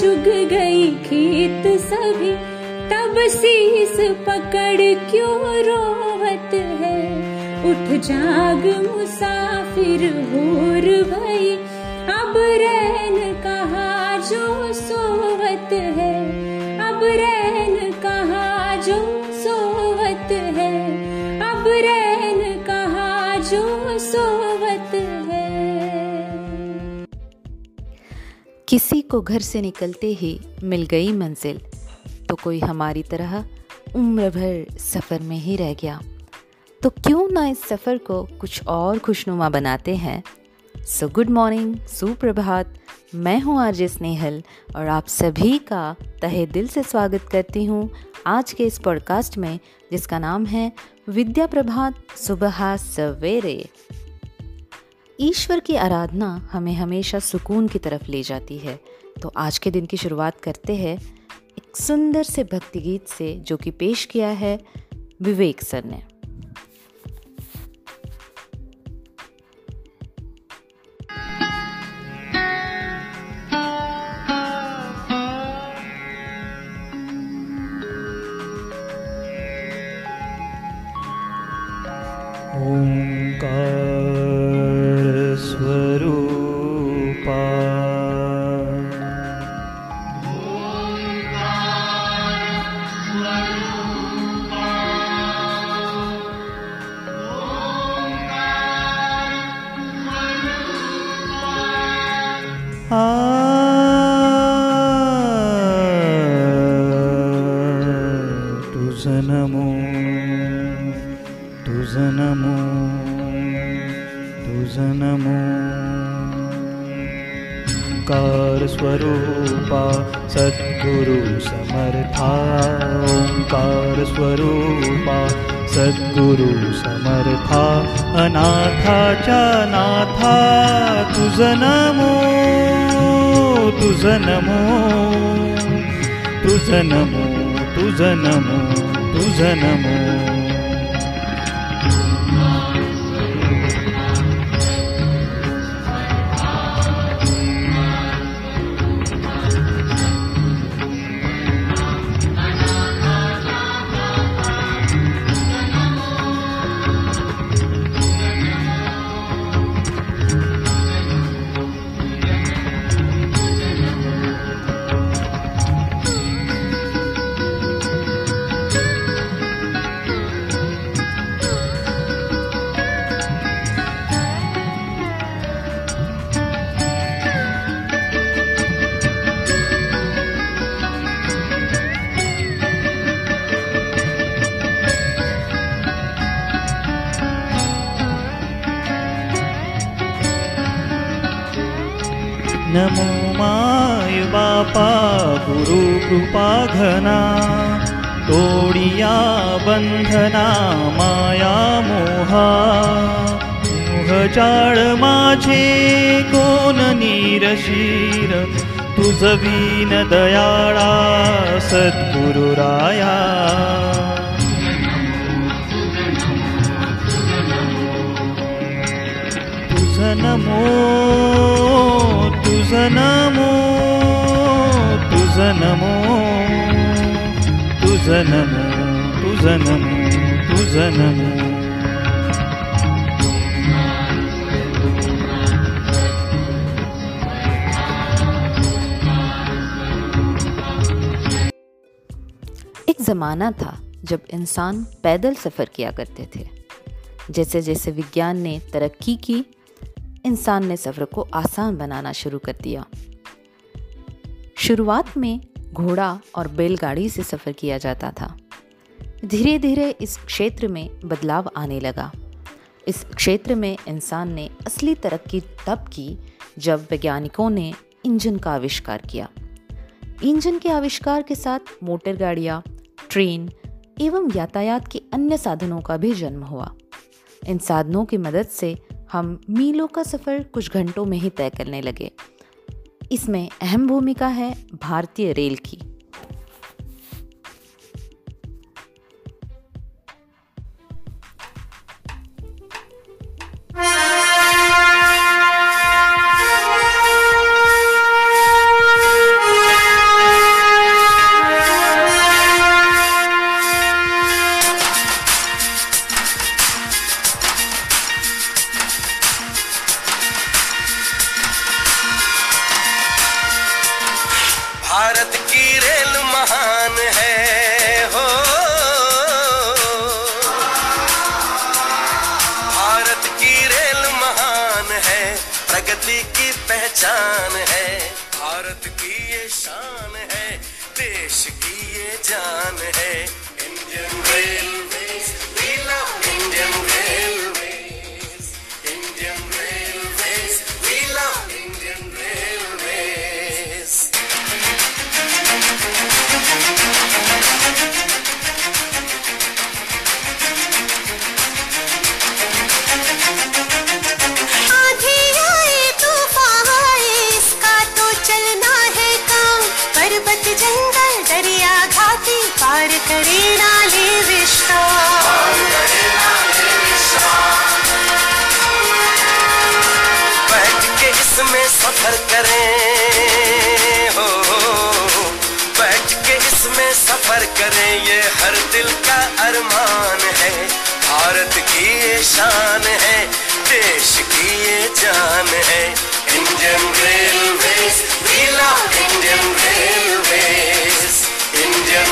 चुग गई खेत सभी, तब शीस पकड़ क्यों रोवत है? उठ जाग मुसाफिर भूर भई, अब रैन कहा जो सोवत है? अब रैन किसी को घर से निकलते ही मिल गई मंजिल। तो कोई हमारी तरह उम्र भर सफ़र में ही रह गया। तो क्यों ना इस सफ़र को कुछ और खुशनुमा बनाते हैं? सो गुड मॉर्निंग सुप्रभात। मैं हूँ आरजे स्नेहल और आप सभी का तहे दिल से स्वागत करती हूँ आज के इस पॉडकास्ट में, जिसका नाम है विद्या प्रभात सुबह सवेरे। ईश्वर की आराधना हमें हमेशा सुकून की तरफ़ ले जाती है। तो आज के दिन की शुरुआत करते हैं एक सुंदर से भक्ति गीत से जो कि पेश किया है विवेक सर ने। नमोकारस्वरूप सद्गुरु समर्थाकारस्वरूप सद्गुरु समर्था। अनाथा च नाथा तुज नमो तुज नमो तुज नमो तुज नमो तुज नमो नमो माय बापा गुरु कृपा घना। तोडिया बंधना माया मोहा। जाळ माझे कोण नीरशीर। तुझ वीन दयाळा सद्गुरु राया। तुझ नमो नमो तुझ नमो तुझ नमो तुझ नमो तुझ नमो एक ज़माना था जब इंसान पैदल सफ़र किया करते थे। जैसे जैसे विज्ञान ने तरक्की की इंसान ने सफ़र को आसान बनाना शुरू कर दिया। शुरुआत में घोड़ा और बैलगाड़ी से सफ़र किया जाता था। धीरे धीरे इस क्षेत्र में बदलाव आने लगा। इस क्षेत्र में इंसान ने असली तरक्की तब की जब वैज्ञानिकों ने इंजन का आविष्कार किया। इंजन के आविष्कार के साथ मोटर गाड़ियाँ, ट्रेन एवं यातायात के अन्य साधनों का भी जन्म हुआ। इन साधनों की मदद से हम मीलों का सफ़र कुछ घंटों में ही तय करने लगे। इसमें अहम भूमिका है भारतीय रेल की। पहचान है। भारत की ये शान है देश की ये जान है। सफ़र करें, हो बैठ के इसमें सफ़र करें, ये हर दिल का अरमान है। भारत की शान है, देश की जान है। Indian Railways we love Indian Railways Indian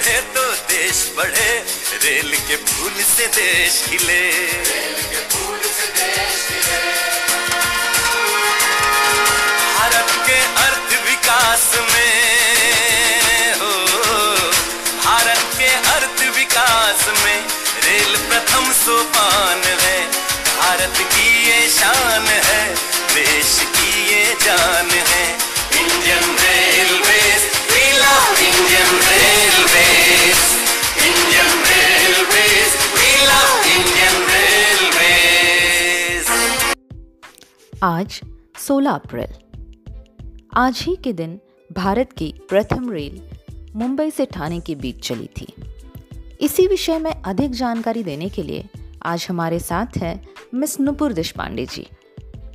बढ़े तो देश बढ़े। रेल के फूल से देश खिले। भारत के अर्थ विकास में हो भारत के अर्थ विकास में रेल प्रथम सोपान है। भारत की ये शान है, देश की ये जान है। इंडियन रेलवेज आज 16 अप्रैल। आज ही के दिन भारत की प्रथम रेल मुंबई से ठाणे के बीच चली थी। इसी विषय में अधिक जानकारी देने के लिए आज हमारे साथ हैं मिस नुपुर देशपांडे जी,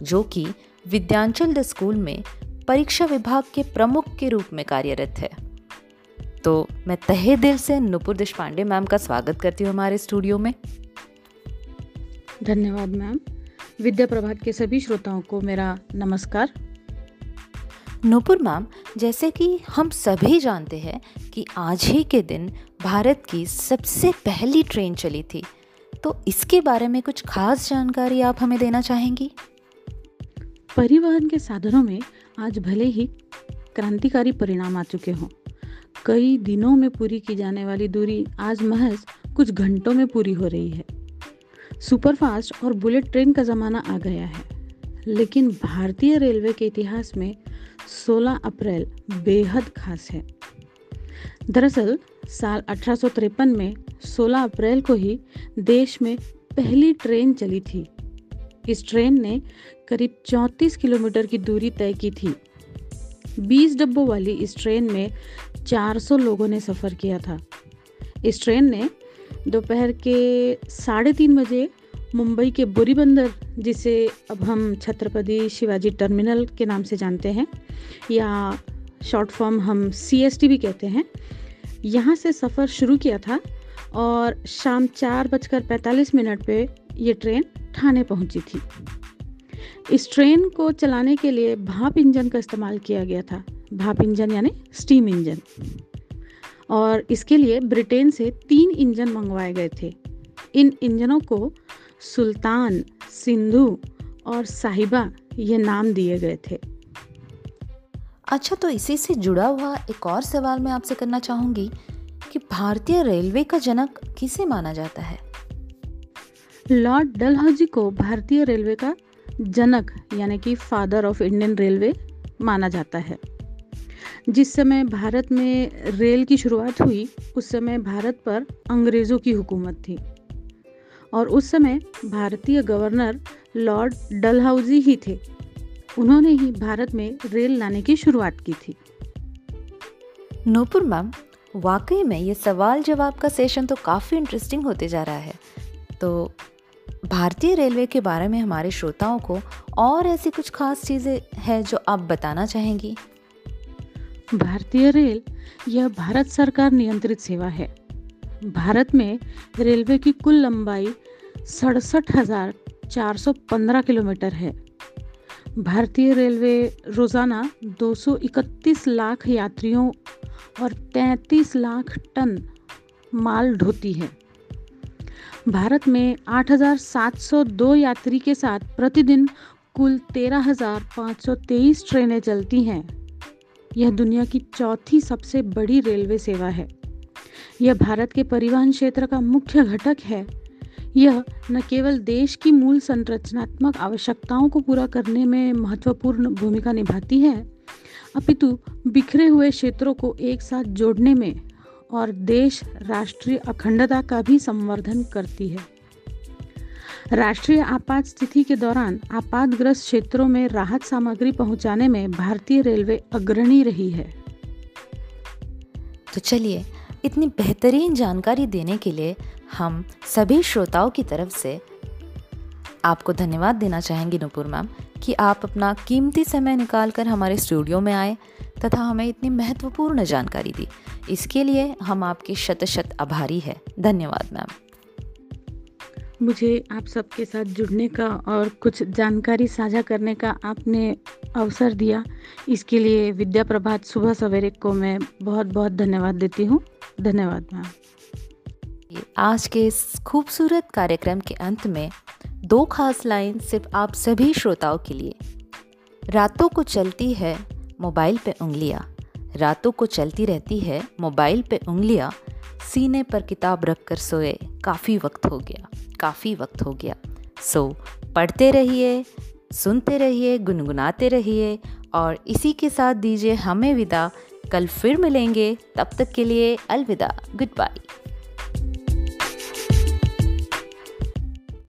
जो कि विद्यांचल द स्कूल में परीक्षा विभाग के प्रमुख के रूप में कार्यरत है। तो मैं तहे दिल से नुपुर देशपांडे मैम का स्वागत करती हूँ हमारे स्टूडियो में। धन्यवाद मैम। विद्या प्रभात के सभी श्रोताओं को मेरा नमस्कार। नूपुर मैम जैसे कि हम सभी जानते हैं कि आज ही के दिन भारत की सबसे पहली ट्रेन चली थी। तो इसके बारे में कुछ खास जानकारी आप हमें देना चाहेंगी? परिवहन के साधनों में आज भले ही क्रांतिकारी परिणाम आ चुके हों, कई दिनों में पूरी की जाने वाली दूरी आज महज कुछ घंटों में पूरी हो रही है। सुपरफास्ट और बुलेट ट्रेन का ज़माना आ गया है, लेकिन भारतीय रेलवे के इतिहास में 16 अप्रैल बेहद खास है। दरअसल, साल अठारह सौ तिरपन में 16 अप्रैल को ही देश में पहली ट्रेन चली थी। इस ट्रेन ने करीब 34 किलोमीटर की दूरी तय की थी। 20 डब्बों वाली इस ट्रेन में 400 लोगों ने सफ़र किया था। इस ट्रेन ने दोपहर के साढ़े तीन बजे मुंबई के बुरी बंदर जिसे अब हम छत्रपति शिवाजी टर्मिनल के नाम से जानते हैं, या शॉर्ट फॉर्म हम सीएसटी भी कहते हैं, यहाँ से सफ़र शुरू किया था और शाम चार बजकर पैंतालीस मिनट पे ये ट्रेन ठाणे पहुँची थी। इस ट्रेन को चलाने के लिए भाप इंजन का इस्तेमाल किया गया था। भाप इंजन यानी स्टीम इंजन। और इसके लिए ब्रिटेन से तीन इंजन मंगवाए गए थे। इन इंजनों को सुल्तान, सिंधु और साहिबा ये नाम दिए गए थे। अच्छा तो इसी से जुड़ा हुआ एक और सवाल मैं आपसे करना चाहूँगी कि भारतीय रेलवे का जनक किसे माना जाता है? लॉर्ड डलहौजी को भारतीय रेलवे का जनक, यानी कि फादर ऑफ़ इंडियन रेलवे माना जाता है। जिस समय भारत में रेल की शुरुआत हुई, उस समय भारत पर अंग्रेज़ों की हुकूमत थी। और उस समय भारतीय गवर्नर लॉर्ड डलहाउजी ही थे। उन्होंने ही भारत में रेल लाने की शुरुआत की थी। नूपुर मैम, वाकई में ये सवाल जवाब का सेशन तो काफ़ी इंटरेस्टिंग होते जा रहा है। तो भारतीय रेलवे के बारे में हमारे श्रोताओं को और ऐसी कुछ खास चीज़ें हैं जो आप बताना चाहेंगी? भारतीय रेल यह भारत सरकार नियंत्रित सेवा है। भारत में रेलवे की कुल लंबाई सड़सठ हज़ार चार सौ पंद्रह किलोमीटर है। भारतीय रेलवे रोज़ाना 231 लाख यात्रियों और 33 लाख टन माल ढोती है। भारत में 8,702 यात्री के साथ प्रतिदिन कुल 13,523 ट्रेनें चलती हैं। यह दुनिया की चौथी सबसे बड़ी रेलवे सेवा है। यह भारत के परिवहन क्षेत्र का मुख्य घटक है। यह न केवल देश की मूल संरचनात्मक आवश्यकताओं को पूरा करने में महत्वपूर्ण भूमिका निभाती है अपितु बिखरे हुए क्षेत्रों को एक साथ जोड़ने में और देश राष्ट्रीय अखंडता का भी संवर्धन करती है। राष्ट्रीय आपात स्थिति के दौरान आपातग्रस्त क्षेत्रों में राहत सामग्री पहुँचाने में भारतीय रेलवे अग्रणी रही है। तो चलिए, इतनी बेहतरीन जानकारी देने के लिए हम सभी श्रोताओं की तरफ़ से आपको धन्यवाद देना चाहेंगे नुपुर मैम कि आप अपना कीमती समय निकालकर हमारे स्टूडियो में आए तथा हमें इतनी महत्वपूर्ण जानकारी दी। इसके लिए हम आपके शत शत आभारी है। धन्यवाद मैम। मुझे आप सबके साथ जुड़ने का और कुछ जानकारी साझा करने का आपने अवसर दिया। इसके लिए विद्या प्रभात सुबह सवेरे को मैं बहुत बहुत धन्यवाद देती हूँ। धन्यवाद मैम। आज के इस खूबसूरत कार्यक्रम के अंत में दो खास लाइन सिर्फ़ आप सभी श्रोताओं के लिए। रातों को चलती है मोबाइल पे उंगलियाँ। रातों को चलती रहती है मोबाइल पे उंगलियाँ। सीने पर किताब रख कर सोए, काफ़ी वक्त हो गया, काफ़ी वक्त हो गया। सो, पढ़ते रहिए, सुनते रहिए, गुनगुनाते रहिए और इसी के साथ दीजिए हमें विदा। कल फिर मिलेंगे, तब तक के लिए अलविदा, गुड बाय।